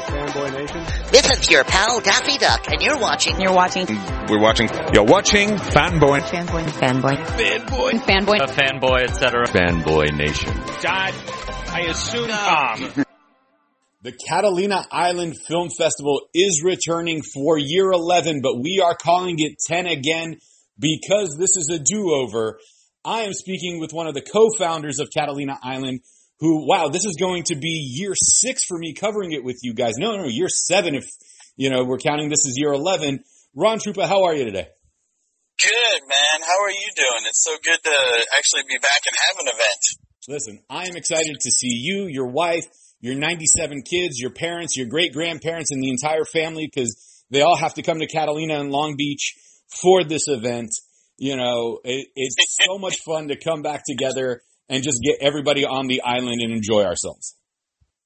Fanboy Nation. This is your pal Daffy Duck, and you're watching. You're watching. We're watching. You're watching Fanboy. Fanboy. Fanboy. Fanboy. Fanboy. A fanboy, etc. Fanboy Nation. God, I assume Tom. The Catalina Island Film Festival is returning for year 11, but we are calling it 10 again because this is a do-over. I am speaking with one of the co-founders of Catalina Island who, wow, this is going to be year six for me covering it with you guys. No, no, year seven if, you know, we're counting this as year 11. Ron Truppa, how are you today? Good, man. How are you doing? It's so good to actually be back and have an event. Listen, I am excited to see you, your wife, your 97 kids, your parents, your great grandparents, and the entire family because they all have to come to Catalina and Long Beach for this event. You know, it, it's so much fun to come back together and just get everybody on the island and enjoy ourselves.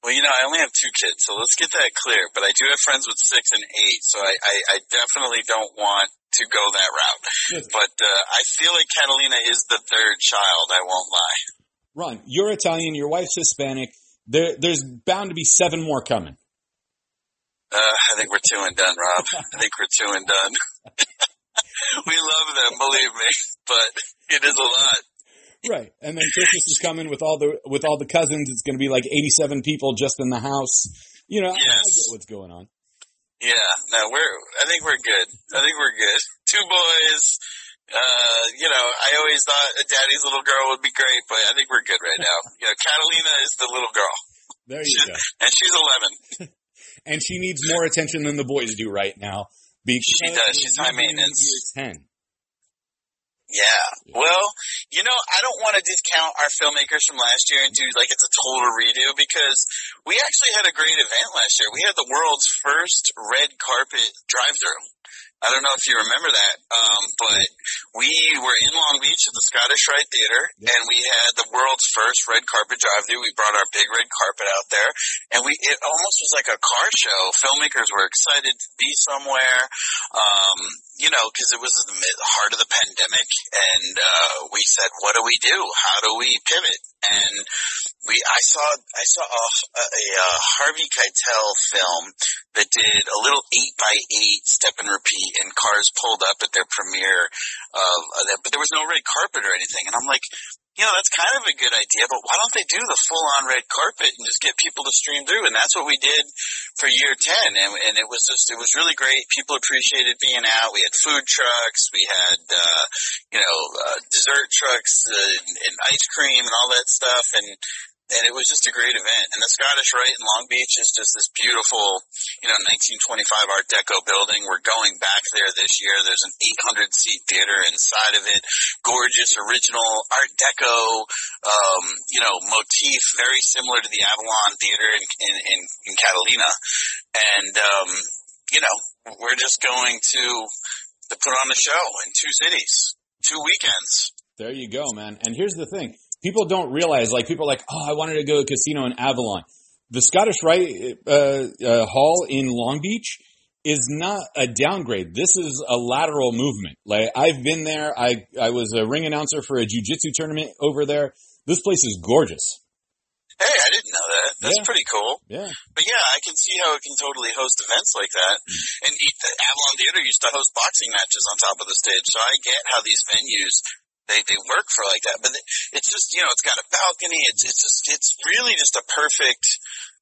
Well, you know, I only have two kids, so let's get that clear. But I do have friends with six and eight, so I, I, I definitely don't want to go that route. But uh, I feel like Catalina is the third child. I won't lie. Ron, you're Italian, your wife's Hispanic. There, there's bound to be seven more coming. Uh, I think we're two and done, Rob. I think we're two and done. we love them, believe me, but it is a lot. Right. And then Christmas is coming with all the with all the cousins. It's going to be like 87 people just in the house. You know, I- I get what's going on. Yeah, no, we're. I think we're good. I think we're good. Two boys. Uh, you know, I always thought a daddy's little girl would be great, but I think we're good right now. You know, Catalina is the little girl, There you go. and she's eleven. And she needs more attention than the boys do right now. Because She does. She's high maintenance. 10. Yeah. Well, you know, I don't want to discount our filmmakers from last year and do like it's a total redo because we actually had a great event last year. We had the world's first red carpet drive-through. I don't know if you remember that, um, but we were in Long Beach at the Scottish Rite Theater, and we had the world's first red carpet drive-through. We brought our big red carpet out there, and we it almost was like a car show. Filmmakers were excited to be somewhere, um, you know, because it was the heart of the pandemic, and uh, we said, "What do we do? How do we pivot?" And we, I saw, I saw a, a, a Harvey Keitel film that did a little eight by eight step and repeat, and cars pulled up at their premiere of, of that, but there was no red carpet or anything. And I'm like, you know, that's kind of a good idea, but why don't they do the full on red carpet and just get people to stream through? And that's what we did for year 10. And, and it was just, it was really great. People appreciated being out. We had food trucks. We had, uh, you know, uh, dessert trucks uh, and, and ice cream and all that stuff. And, and it was just a great event. And the Scottish Rite in Long Beach is just this beautiful, you know, 1925 Art Deco building. We're going back there this year. There's an 800 seat theater inside of it. Gorgeous original Art Deco, um, you know, motif, very similar to the Avalon Theater in, in, in, in Catalina. And, um, you know, we're just going to, to put on a show in two cities, two weekends. There you go, man. And here's the thing. People don't realize, like, people are like, oh, I wanted to go to a casino in Avalon. The Scottish Rite uh, uh, Hall in Long Beach is not a downgrade. This is a lateral movement. Like, I've been there. I, I was a ring announcer for a jujitsu tournament over there. This place is gorgeous. Hey, I didn't know that. That's Yeah. pretty cool. Yeah. But yeah, I can see how it can totally host events like that. And e- the Avalon Theater used to host boxing matches on top of the stage, so I get how these venues they they work for like that. But it- it's just you know it's got a balcony. It's it's just it's really just a perfect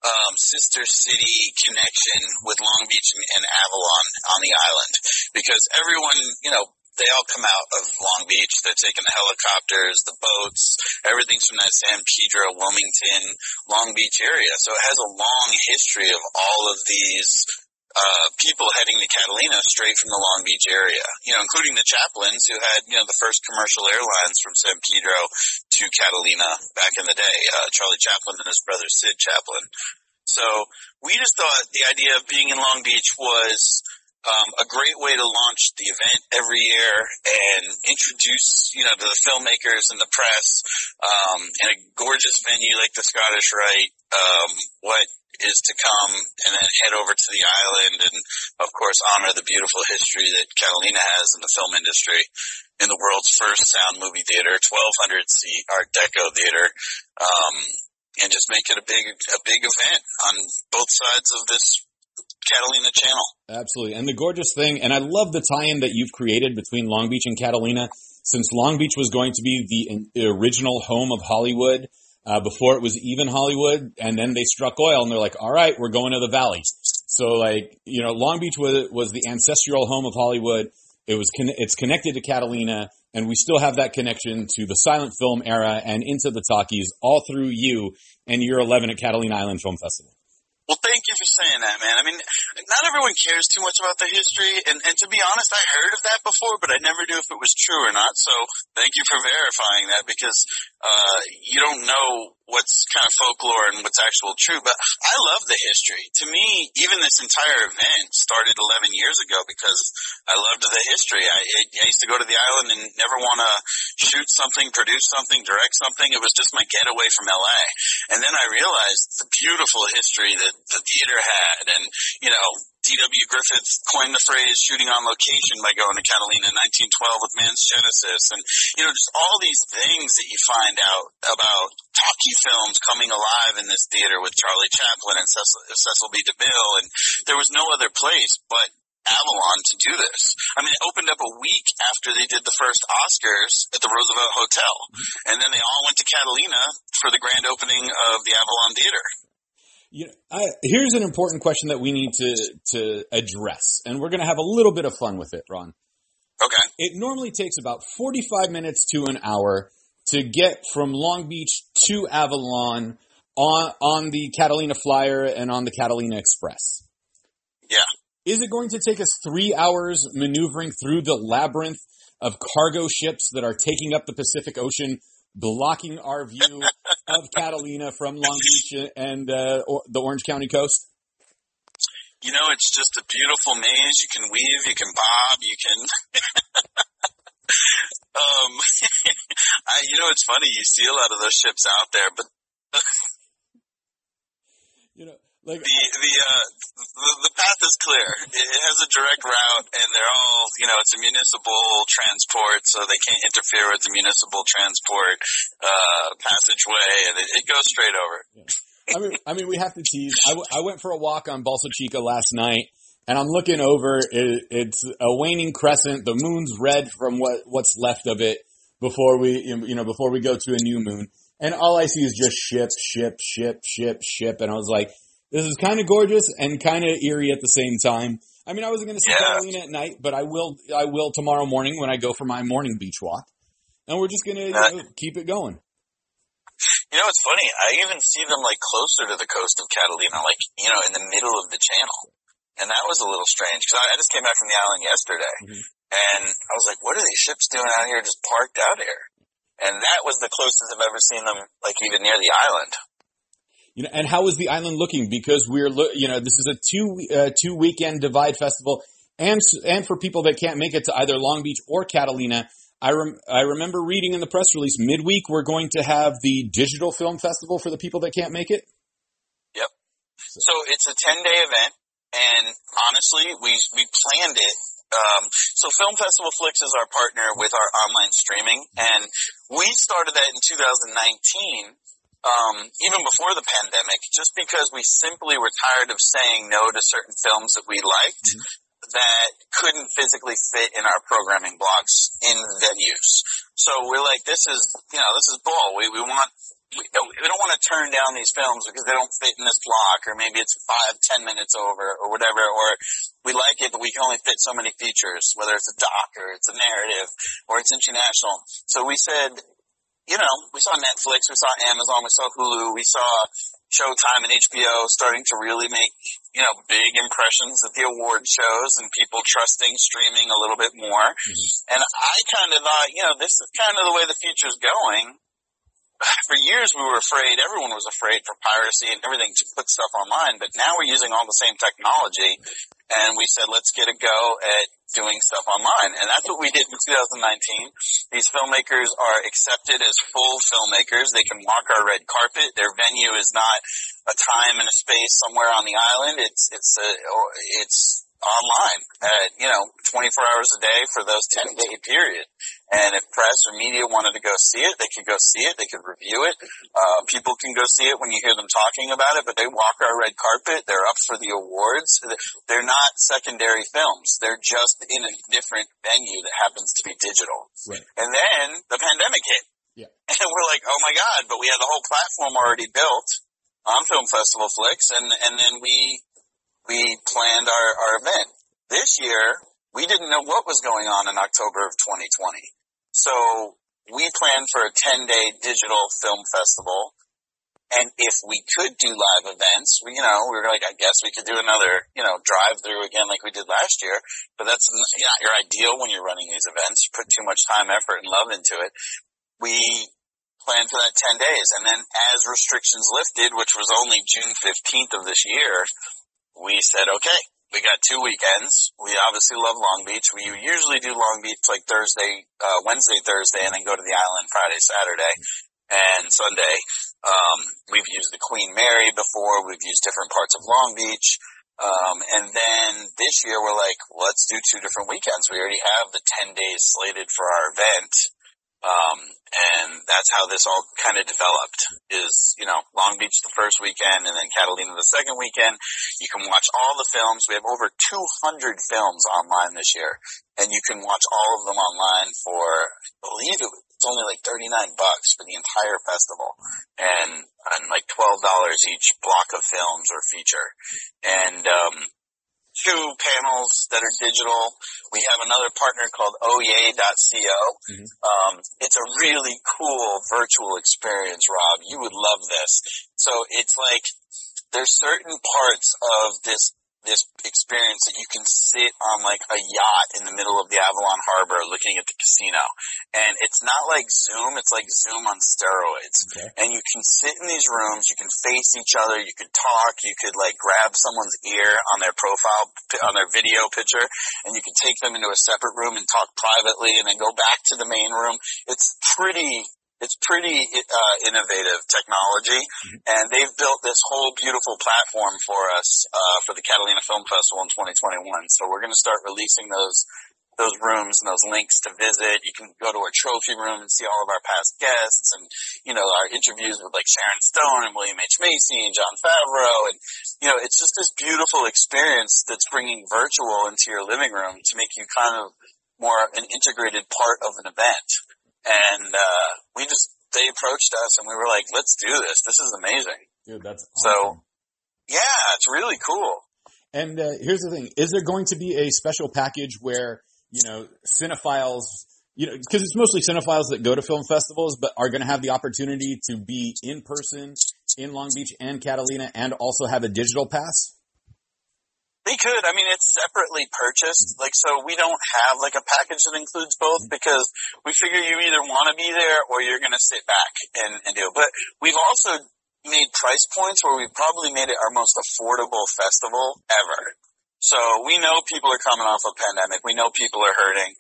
um, sister city connection with Long Beach and, and Avalon on the island because everyone you know. They all come out of Long Beach. They're taking the helicopters, the boats, everything's from that San Pedro, Wilmington, Long Beach area. So it has a long history of all of these uh, people heading to Catalina straight from the Long Beach area, you know, including the Chaplins who had, you know, the first commercial airlines from San Pedro to Catalina back in the day, uh, Charlie Chaplin and his brother Sid Chaplin. So we just thought the idea of being in Long Beach was um, a great way to launch the event every year and introduce, you know, to the filmmakers and the press, um, in a gorgeous venue like the Scottish Rite, um, what is to come and then head over to the island and of course honor the beautiful history that Catalina has in the film industry in the world's first sound movie theater, 1200 seat Art Deco theater. Um, and just make it a big a big event on both sides of this Catalina channel. Absolutely. And the gorgeous thing, and I love the tie-in that you've created between Long Beach and Catalina, since Long Beach was going to be the, the original home of Hollywood uh, before it was even Hollywood, and then they struck oil, and they're like, "All right, we're going to the valley." So, like, you know, Long Beach was was the ancestral home of Hollywood. It was con- it's connected to Catalina, and we still have that connection to the silent film era and into the talkies, all through you and year 11 at Catalina Island Film Festival. Well, thank you for saying that, man. I mean, not everyone cares too much about the history, and, and to be honest, I heard of that before, but I never knew if it was true or not. So thank you for verifying that because uh, you don't know what's kind of folklore and what's actual true. But I love the history. To me, even this entire event started 11 years ago because I loved the history. I, I used to go to the island and never want to shoot something, produce something, direct something. It was just my getaway from LA. And then I realized the beautiful history that the theater had and, you know, D.W. Griffith coined the phrase shooting on location by going to Catalina in 1912 with Man's Genesis. And, you know, just all these things that you find out about talkie films coming alive in this theater with Charlie Chaplin and Cecil, Cecil B. DeMille. And there was no other place but Avalon to do this. I mean, it opened up a week after they did the first Oscars at the Roosevelt Hotel. And then they all went to Catalina for the grand opening of the Avalon Theater. You know, I, here's an important question that we need to to address, and we're going to have a little bit of fun with it, Ron. Okay. It normally takes about 45 minutes to an hour to get from Long Beach to Avalon on on the Catalina Flyer and on the Catalina Express. Yeah. Is it going to take us three hours maneuvering through the labyrinth of cargo ships that are taking up the Pacific Ocean blocking our view of Catalina from Long Beach and uh, or the Orange County coast? You know, it's just a beautiful maze. You can weave, you can bob, you can. um, I, you know, it's funny. You see a lot of those ships out there, but you know, like the the, uh, the the path is clear. It has a direct route, and they're all you know it's a municipal transport, so they can't interfere with the municipal transport uh, passageway, and it, it goes straight over. Yeah. I mean, I mean, we have to tease. I, w- I went for a walk on Bolsa Chica last night, and I'm looking over. It, it's a waning crescent. The moon's red from what what's left of it before we you know before we go to a new moon. And all I see is just ship, ship, ship, ship, ship. And I was like, this is kind of gorgeous and kind of eerie at the same time. I mean, I wasn't going to see Yeah. Catalina at night, but I will. I will tomorrow morning when I go for my morning beach walk, and we're just going to you know, keep it going. You know, it's funny. I even see them like closer to the coast of Catalina, like you know, in the middle of the channel, and that was a little strange because I, I just came back from the island yesterday, Mhm. and I was like, "What are these ships doing out here, just parked out here?" And that was the closest I've ever seen them, like even near the island. You know, and how is the island looking? Because we're, you know, this is a two uh, two weekend divide festival, and and for people that can't make it to either Long Beach or Catalina, I rem- I remember reading in the press release midweek we're going to have the digital film festival for the people that can't make it. Yep. So it's a 10 day event and honestly, we, we planned it. Um, so Film Festival Flix is our partner with our online streaming and we started that in 2019. Um, even before the pandemic, just because we simply were tired of saying no to certain films that we liked that couldn't physically fit in our programming blocks in venues. So we're like, this is, you know, this is bull. We, we want, we don't, we don't want to turn down these films because they don't fit in this block or maybe it's five, ten minutes over or whatever, or we like it, but we can only fit so many features, whether it's a doc or it's a narrative or it's international. So we said, you know, we saw Netflix, we saw Amazon, we saw Hulu, we saw Showtime and HBO starting to really make, you know, big impressions at the award shows and people trusting streaming a little bit more. Mm-hmm. And I kind of thought, you know, this is kind of the way the future's going. For years we were afraid, everyone was afraid for piracy and everything to put stuff online, but now we're using all the same technology and we said, let's get a go at doing stuff online. And that's what we did in 2019. These filmmakers are accepted as full filmmakers. They can walk our red carpet. Their venue is not a time and a space somewhere on the island. It's, it's, a, it's online at, you know, 24 hours a day for those 10 day period. And if press or media wanted to go see it, they could go see it. They could review it. Uh, people can go see it when you hear them talking about it, but they walk our red carpet. They're up for the awards. They're not secondary films. They're just in a different venue that happens to be digital. Right. And then the pandemic hit. Yeah. And we're like, oh my God, but we had the whole platform already built on Film Festival Flix and, and then we, we planned our, our event. This year, we didn't know what was going on in October of 2020. So we planned for a 10 day digital film festival. And if we could do live events, we, you know, we were like, I guess we could do another, you know, drive through again like we did last year. But that's not your ideal when you're running these events. You put too much time, effort, and love into it. We planned for that 10 days. And then as restrictions lifted, which was only June 15th of this year, we said, okay, we got two weekends. We obviously love Long Beach. We usually do Long Beach like Thursday, uh, Wednesday, Thursday, and then go to the island Friday, Saturday, and Sunday. Um, we've used the Queen Mary before. We've used different parts of Long Beach. Um, and then this year we're like, let's do two different weekends. We already have the 10 days slated for our event. Um, and that's how this all kind of developed is, you know, Long Beach the first weekend and then Catalina the second weekend. You can watch all the films. We have over 200 films online this year and you can watch all of them online for, I believe it, it's only like 39 bucks for the entire festival and, and like $12 each block of films or feature. And, um, two panels that are digital. We have another partner called oye.co. Mm-hmm. Um, it's a really cool virtual experience, Rob. You would love this. So it's like there's certain parts of this this experience that you can sit on like a yacht in the middle of the Avalon Harbor looking at the casino. And it's not like Zoom, it's like Zoom on steroids. Okay. And you can sit in these rooms, you can face each other, you can talk, you could like grab someone's ear on their profile, on their video picture, and you can take them into a separate room and talk privately and then go back to the main room. It's pretty it's pretty uh, innovative technology, mm-hmm. and they've built this whole beautiful platform for us uh, for the Catalina Film Festival in 2021. So we're going to start releasing those those rooms and those links to visit. You can go to our trophy room and see all of our past guests, and you know our interviews with like Sharon Stone and William H Macy and Jon Favreau, and you know it's just this beautiful experience that's bringing virtual into your living room to make you kind of more an integrated part of an event. And, uh, we just, they approached us and we were like, let's do this. This is amazing. Dude, that's awesome. So, yeah, it's really cool. And, uh, here's the thing. Is there going to be a special package where, you know, cinephiles, you know, cause it's mostly cinephiles that go to film festivals, but are going to have the opportunity to be in person in Long Beach and Catalina and also have a digital pass? They could. I mean, it's separately purchased. Like, so we don't have like a package that includes both because we figure you either want to be there or you're going to sit back and, and do it. But we've also made price points where we've probably made it our most affordable festival ever. So we know people are coming off a pandemic. We know people are hurting.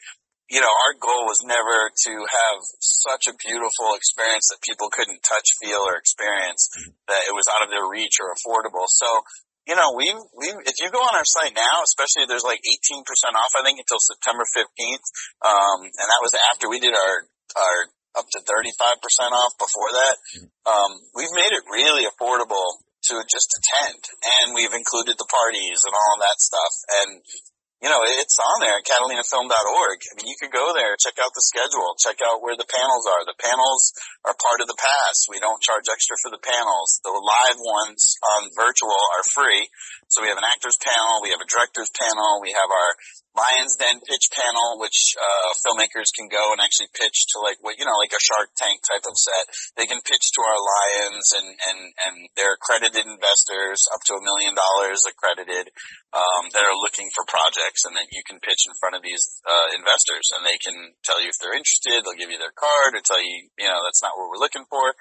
You know, our goal was never to have such a beautiful experience that people couldn't touch, feel, or experience that it was out of their reach or affordable. So you know, we we if you go on our site now, especially there's like 18% off, I think until September 15th. Um, and that was after we did our, our up to 35% off before that. Um, we've made it really affordable to just attend and we've included the parties and all that stuff. And you know, it's on there at catalinafilm.org. I mean, you could go there, check out the schedule, check out where the panels are. The panels are part of the pass. We don't charge extra for the panels. The live ones on virtual are free. So we have an actors panel, we have a directors panel, we have our Lions Den pitch panel, which uh, filmmakers can go and actually pitch to like what you know, like a Shark Tank type of set. They can pitch to our Lions, and and and they're accredited investors up to a million dollars accredited um, that are looking for projects, and then you can pitch in front of these uh, investors, and they can tell you if they're interested. They'll give you their card or tell you, you know, that's not what we're looking for.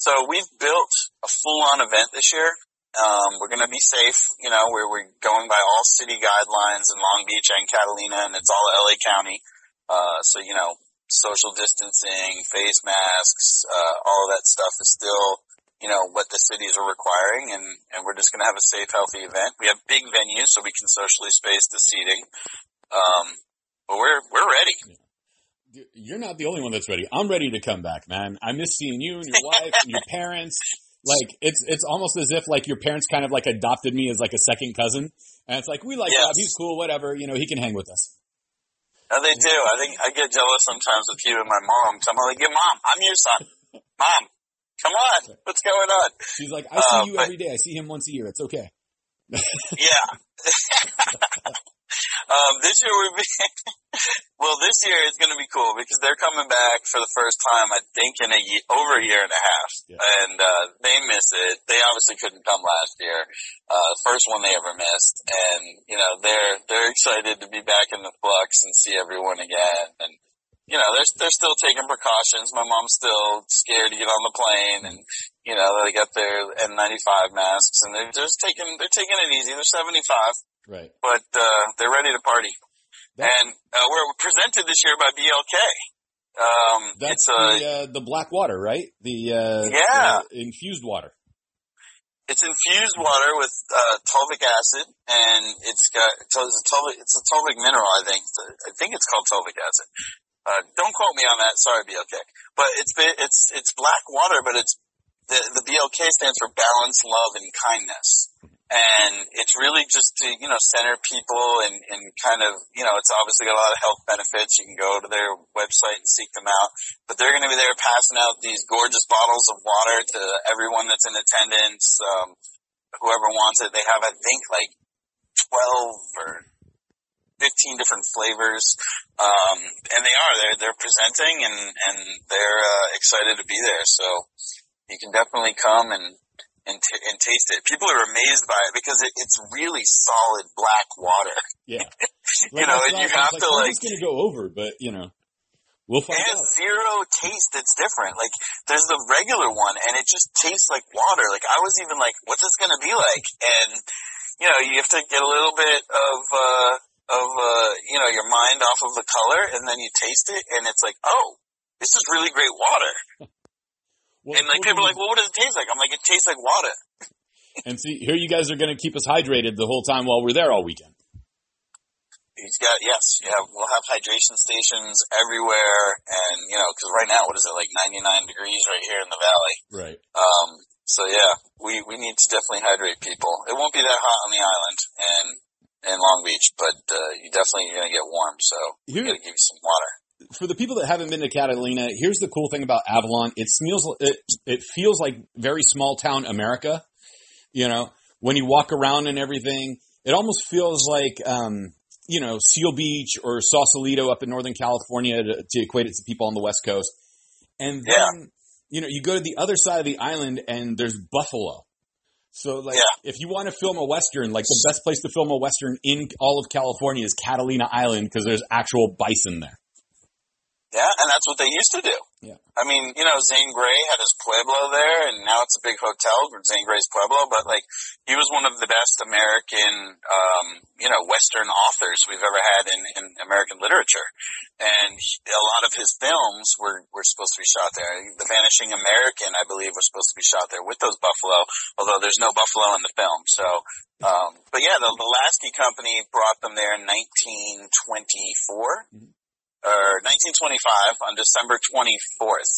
So we've built a full-on event this year. Um, we're going to be safe, you know, we're, we're going by all city guidelines in Long Beach and Catalina, and it's all LA County. Uh, so, you know, social distancing, face masks, uh, all of that stuff is still, you know, what the cities are requiring, and, and we're just going to have a safe, healthy event. We have big venues, so we can socially space the seating. Um, but we're, we're ready. You're not the only one that's ready. I'm ready to come back, man. I miss seeing you and your wife and your parents. Like it's it's almost as if like your parents kind of like adopted me as like a second cousin, and it's like we like Yes. Bob. He's cool, whatever. You know, he can hang with us. Uh, they do. I think I get jealous sometimes with you and my mom. 'cause I'm like, yeah, mom, I'm your son. Mom, come on. What's going on? She's like, I see Uh, you but- every day. I see him once a year. It's okay. Yeah. um, this year would be, well, this year is going to be cool because they're coming back for the first time, I think, in a ye- over a year and a half. Yeah. And, uh, they miss it. They obviously couldn't come last year. Uh, first one they ever missed. And, you know, they're, they're excited to be back in the flux and see everyone again. And, you know, they're, they're still taking precautions. My mom's still scared to get on the plane and, you know, they got their N95 masks and they're just taking, they're taking it easy. They're 75 Right. but uh, they're ready to party. And uh, we're presented this year by BLK. Um, That's it's a the uh, the black water, right? The uh, Yeah. infused water. it's infused water with uh, acid, and it's got it's a fulvic it's a mineral. I think I think it's called fulvic acid. Uh, don't quote me on that. Sorry, BLK. But it's it's it's black water, but it's the the BLK stands for balance, love, and kindness. And it's really just to you know center people and and kind of you know it's obviously got a lot of health benefits. You can go to their website and seek them out, but they're going to be there passing out these gorgeous bottles of water to everyone that's in attendance. Um, whoever wants it, they have I think like twelve or fifteen different flavors, um, and they are they're they're presenting and and they're uh, excited to be there. So you can definitely come and and, t- and taste it. People are amazed by it because it, it's really solid black water. Yeah. You know, and you have to, like- It's going to go over, but you know, we'll find It has out. zero taste that's different. Like there's the regular one and it just tastes like water. Like I was even like, what's this gonna be like? And you know, you have to get a little bit of uh of uh you know, your mind off of the color and then you taste it and it's like, oh, this is really great water. Well, And like people are like, well, what does it taste like? I'm like, it tastes like water. and see, here you guys are going to keep us hydrated the whole time while we're there all weekend. He's got yes, yeah. We'll have hydration stations everywhere, and you know, because right now, what is it like 99 degrees right here in the valley? Right. Um, so yeah, we we need to definitely hydrate people. It won't be that hot on the island and in Long Beach, but uh, you definitely are gonna get warm. So we Here- gotta give you some water. For the people that haven't been to Catalina, here's the cool thing about Avalon. It feels it, it feels like very small town America. You know, when you walk around and everything, it almost feels like um, you know Seal Beach or Sausalito up in Northern California to, to equate it to people on the West Coast. And then you know you go to the other side of the island and there's Buffalo. So like Yeah. if you want to film a western, like the best place to film a western in all of California is Catalina Island because there's actual bison there. Yeah, and that's what they used to do. Yeah. I mean, you know, Zane Grey had his Pueblo there, and now it's a big hotel Zane Grey's Pueblo. But like, he was one of the best American, um, you know, Western authors we've ever had in, in American literature. And he, a lot of his films were were supposed to be shot there. The Vanishing American, I believe, was supposed to be shot there with those buffalo, although there's no buffalo in the film. So, um, but yeah, the, the Lasky Company brought them there in 1924 or 1925 on December 24th,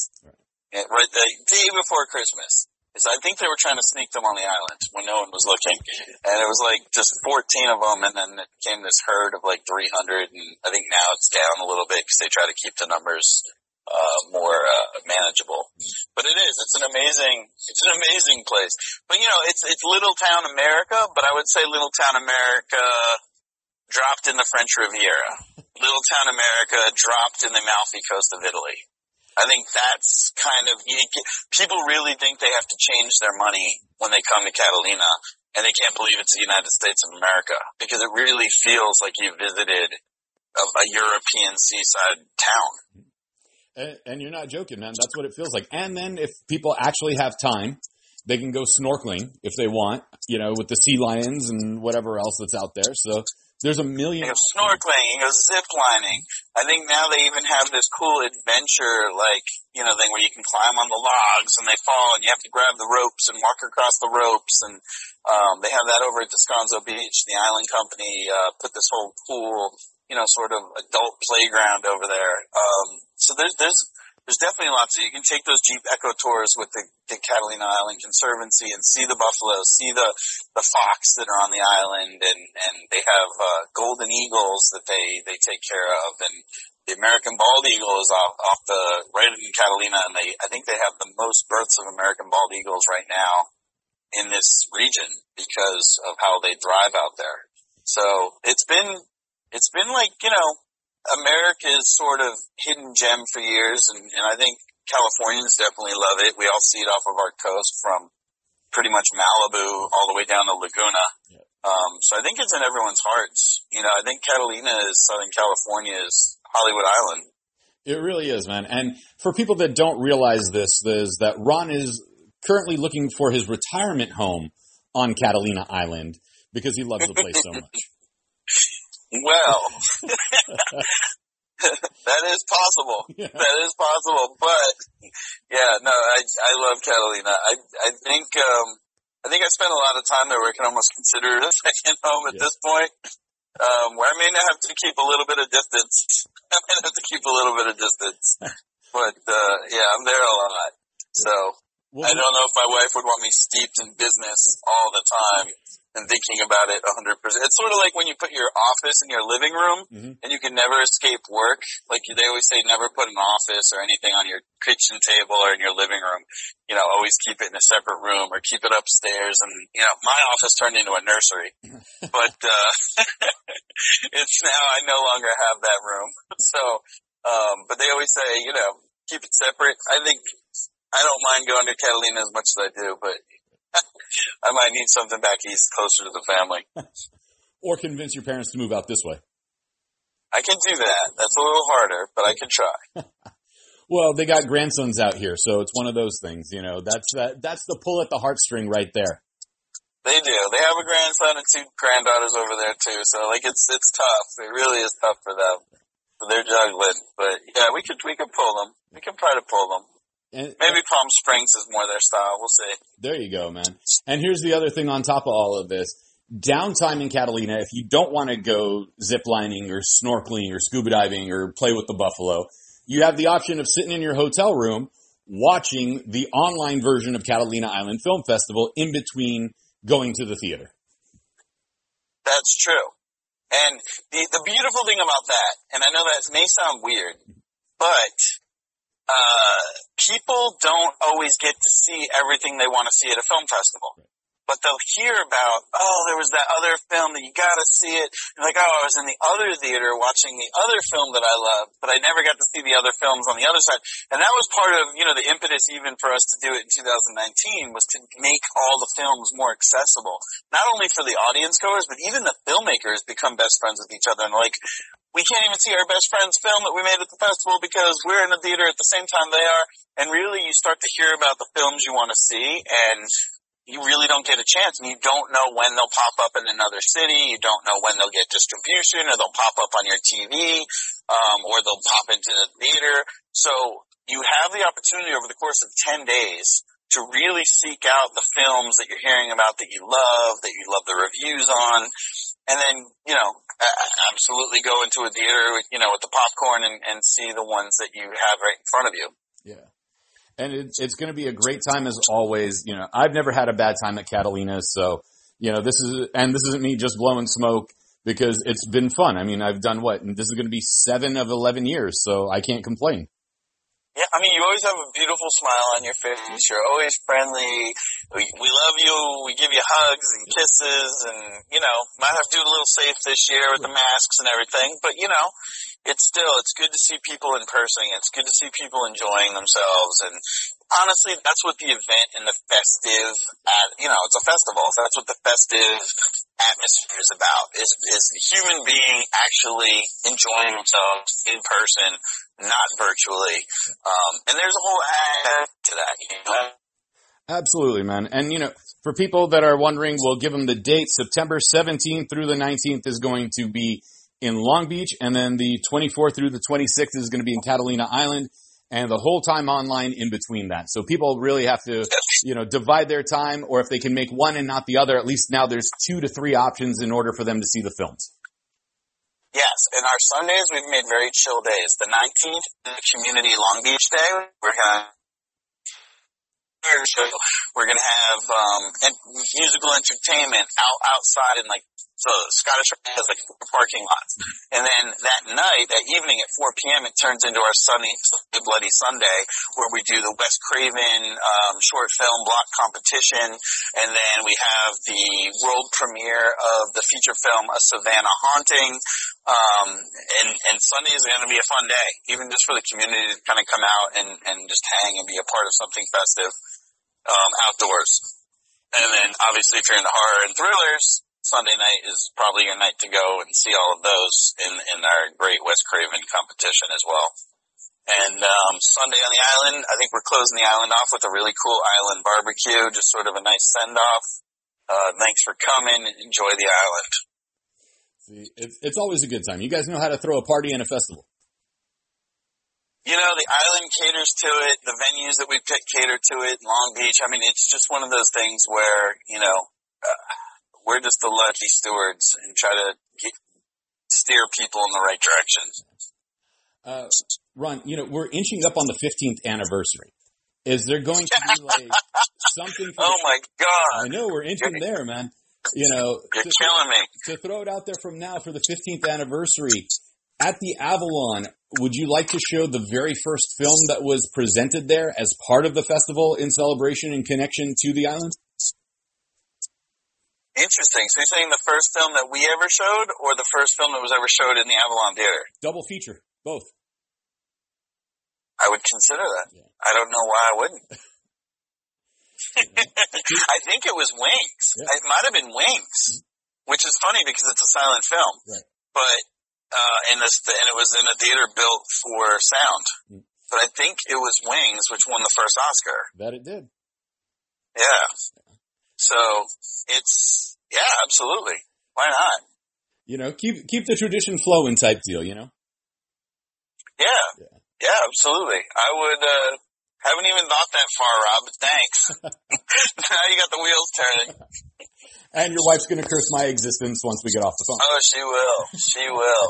Yeah, right the day before Christmas. Is I think they were trying to sneak them on the island when no one was looking, and it was like just 14 of them, and then it came this herd of like 300, and I think now it's down a little bit because they try to keep the numbers uh, more uh, manageable. But it is, it's an amazing, it's an amazing place. But you know, it's it's little town America, but I would say little town America dropped in the French Riviera. Little Town America dropped in the Amalfi Coast of Italy. I think that's kind of you people really think they have to change their money when they come to Catalina, and they can't believe it's the United States of America because it really feels like you visited a, a European seaside town. And, and you're not joking, man. That's what it feels like. And then if people actually have time, they can go snorkeling if they want, you know, with the sea lions and whatever else that's out there. So there's a million. You go snorkeling, you go zip lining. I think now they even have this cool adventure, like, you know, thing where you can climb on the logs and they fall and you have to grab the ropes and walk across the ropes. And, um, they have that over at Descanso Beach. The island company, uh, put this whole cool, you know, sort of adult playground over there. Um, so there's, there's, there's definitely lots of, you can take those Jeep Eco tours with the, the Catalina Island Conservancy and see the buffaloes, see the, the fox that are on the island and, and they have, uh, golden eagles that they, they take care of and the American bald eagle is off, off the, right in Catalina and they, I think they have the most births of American bald eagles right now in this region because of how they thrive out there. So it's been, it's been like, you know, America's sort of hidden gem for years, and, and I think Californians definitely love it. We all see it off of our coast from pretty much Malibu all the way down to Laguna. Yeah. Um, so I think it's in everyone's hearts. You know, I think Catalina is Southern California's Hollywood Island. It really is, man. And for people that don't realize this, is that Ron is currently looking for his retirement home on Catalina Island because he loves the place so much. Well, that is possible. Yeah. That is possible. But yeah, no, I I love Catalina. I I think um I think I spent a lot of time there where I can almost consider it a second home at Yeah. this point. Um, where I may not have to keep a little bit of distance. I may have to keep a little bit of distance. But uh yeah, I'm there a lot. So Well, I don't know if my wife would want me steeped in business all the time and thinking about it 100%. It's sort of like when you put your office in your living room Mhm. and you can never escape work. Like they always say, never put an office or anything on your kitchen table or in your living room. You know, always keep it in a separate room or keep it upstairs. And, you know, my office turned into a nursery, but, uh, it's now I no longer have that room. So, um, but they always say, you know, keep it separate. I think I don't mind going to Catalina as much as I do, but I might need something back east closer to the family. or convince your parents to move out this way. I can do that. That's a little harder, but I can try. Well, they got grandsons out here, so it's one of those things. You know, that's that. That's the pull at the heartstring right there. They do. They have a grandson and two granddaughters over there too. So like it's it's tough. It really is tough for them. So they're juggling. But yeah, we could we could pull them. We can try to pull them. And Maybe Palm Springs is more their style. We'll see. There you go, man. And here's the other thing on top of all of this. Downtime in Catalina, if you don't want to go ziplining or snorkeling or scuba diving or play with the buffalo, you have the option of sitting in your hotel room watching the online version of Catalina Island Film Festival in between going to the theater. That's true. And the the beautiful thing about that, and I know that may sound weird, but uh, people don't always get to see everything they want to see at a film festival. But they'll hear about, oh, there was that other film that you gotta see it. And like, oh, I was in the other theater watching the other film that I loved, but I never got to see the other films on the other side. And that was part of, you know, the impetus even for us to do it in 2019 was to make all the films more accessible. Not only for the audience goers, but even the filmmakers become best friends with each other. And like, we can't even see our best friend's film that we made at the festival because we're in the theater at the same time they are. And really you start to hear about the films you want to see and you really don't get a chance and you don't know when they'll pop up in another city. You don't know when they'll get distribution or they'll pop up on your TV, um, or they'll pop into the theater. So you have the opportunity over the course of 10 days to really seek out the films that you're hearing about that you love, that you love the reviews on. And then, you know, absolutely go into a theater, you know, with the popcorn and, and see the ones that you have right in front of you. Yeah. And it, it's going to be a great time as always. You know, I've never had a bad time at Catalina, so you know this is and this isn't me just blowing smoke because it's been fun. I mean, I've done what and this is going to be seven of eleven years, so I can't complain. Yeah, I mean, you always have a beautiful smile on your face. You're always friendly. We, we love you. We give you hugs and kisses and, you know, might have to do a little safe this year with the masks and everything, but you know, it's still, it's good to see people in person. It's good to see people enjoying themselves. And honestly, that's what the event and the festive, uh, you know, it's a festival. So That's what the festive atmosphere is about is, is the human being actually enjoying themselves in person, not virtually. Um, and there's a whole aspect to that, you know. Absolutely, man. And you know, for people that are wondering, we'll give them the date. September 17th through the 19th is going to be in Long Beach, and then the 24th through the 26th is going to be in Catalina Island, and the whole time online in between that. So people really have to, you know, divide their time, or if they can make one and not the other, at least now there's two to three options in order for them to see the films. Yes, and our Sundays we've made very chill days. The 19th, the Community Long Beach Day, we're gonna. We're gonna have um, musical entertainment out outside in like so Scottish has like four parking lots, and then that night, that evening at 4 p.m., it turns into our Sunny Bloody Sunday, where we do the Wes Craven um, short film block competition, and then we have the world premiere of the feature film A Savannah Haunting. Um, and, and Sunday is going to be a fun day, even just for the community to kind of come out and, and just hang and be a part of something festive um, outdoors. And then obviously if you're into horror and thrillers, Sunday night is probably your night to go and see all of those in, in our great Wes Craven competition as well. And um, Sunday on the island, I think we're closing the island off with a really cool island barbecue, just sort of a nice send off. Uh, thanks for coming. Enjoy the island. See, it's, it's always a good time. You guys know how to throw a party and a festival. You know, the island caters to it. The venues that we pick cater to it. Long Beach. I mean, it's just one of those things where, you know, uh, we're just the lucky stewards and try to get, steer people in the right direction. Uh, Ron, you know, we're inching up on the 15th anniversary. Is there going to be like something? For oh my god! I know we're inching there, man. You know, you're to, killing me. To throw it out there from now for the 15th anniversary at the Avalon, would you like to show the very first film that was presented there as part of the festival in celebration and connection to the island? Interesting. So you're saying the first film that we ever showed, or the first film that was ever showed in the Avalon Theater? Double feature, both. I would consider that. Yeah. I don't know why I wouldn't. I think it was Wings. Yeah. It might have been Wings, which is funny because it's a silent film. Right. But uh, and this and it was in a theater built for sound. Mm. But I think it was Wings which won the first Oscar. That it did. Yeah. So it's yeah, absolutely. Why not? You know, keep keep the tradition flowing type deal. You know. Yeah. Yeah. Yeah, absolutely. I would. uh Haven't even thought that far, Rob. Thanks. now you got the wheels turning. And your wife's going to curse my existence once we get off the phone. Oh, she will. She will.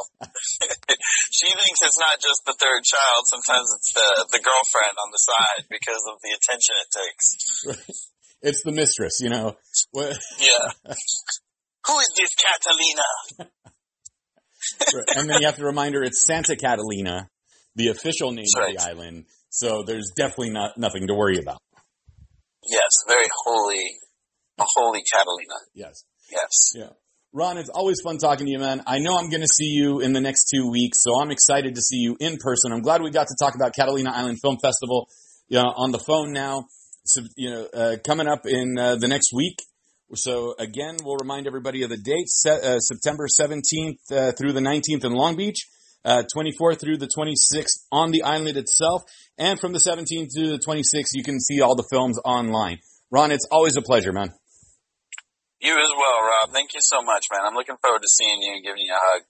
she thinks it's not just the third child. Sometimes it's the the girlfriend on the side because of the attention it takes. It's the mistress, you know. Yeah. Who is this Catalina? and then you have to remind her it's Santa Catalina, the official name That's of the island. So there's definitely not nothing to worry about. Yes, very holy, a holy Catalina. Yes. Yes. Yeah. Ron, it's always fun talking to you, man. I know I'm going to see you in the next two weeks, so I'm excited to see you in person. I'm glad we got to talk about Catalina Island Film Festival you know, on the phone now. So, you know, uh, coming up in uh, the next week. So again, we'll remind everybody of the date: Se- uh, September 17th uh, through the 19th in Long Beach, uh, 24th through the 26th on the island itself, and from the 17th to the 26th, you can see all the films online. Ron, it's always a pleasure, man. You as well, Rob. Thank you so much, man. I'm looking forward to seeing you and giving you a hug.